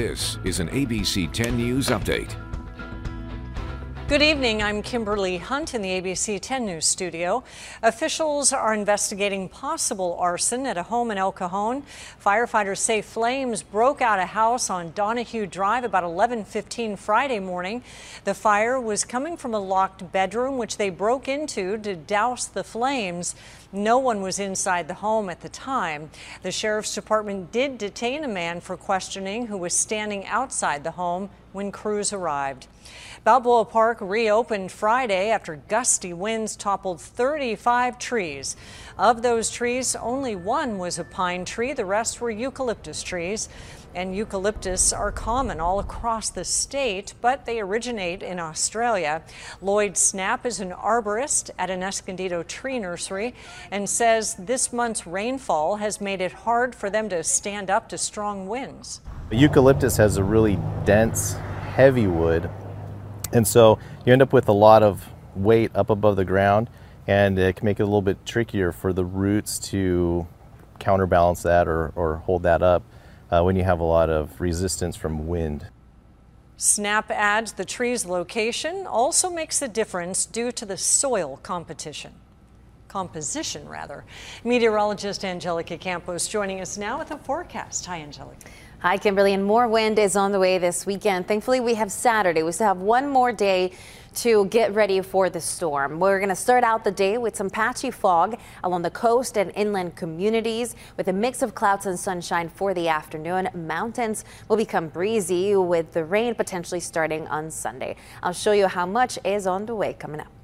This is an ABC 10 News Update. Good evening. I'm Kimberly Hunt in the ABC 10 News studio. Officials are investigating possible arson at a home in El Cajon. Firefighters say flames broke out a house on Donahue Drive about 11:15 Friday morning. The fire was coming from a locked bedroom which they broke into to douse the flames. No one was inside the home at the time. The sheriff's department did detain a man for questioning who was standing outside the home when crews arrived. Balboa Park reopened Friday after gusty winds toppled 35 trees. Of those trees, only one was a pine tree. The rest were eucalyptus trees. And eucalyptus are common all across the state, but they originate in Australia. Lloyd Snap is an arborist at an Escondido tree nursery and says this month's rainfall has made it hard for them to stand up to strong winds. Eucalyptus has a really dense, heavy wood and so you end up with a lot of weight up above the ground and it can make it a little bit trickier for the roots to counterbalance that or, or hold that up uh, when you have a lot of resistance from wind. Snap adds the tree's location also makes a difference due to the soil competition. Composition, rather. Meteorologist Angelica Campos joining us now with a forecast. Hi, Angelica. Hi, Kimberly, and more wind is on the way this weekend. Thankfully, we have Saturday. We still have one more day to get ready for the storm. We're going to start out the day with some patchy fog along the coast and inland communities with a mix of clouds and sunshine for the afternoon. Mountains will become breezy with the rain potentially starting on Sunday. I'll show you how much is on the way coming up.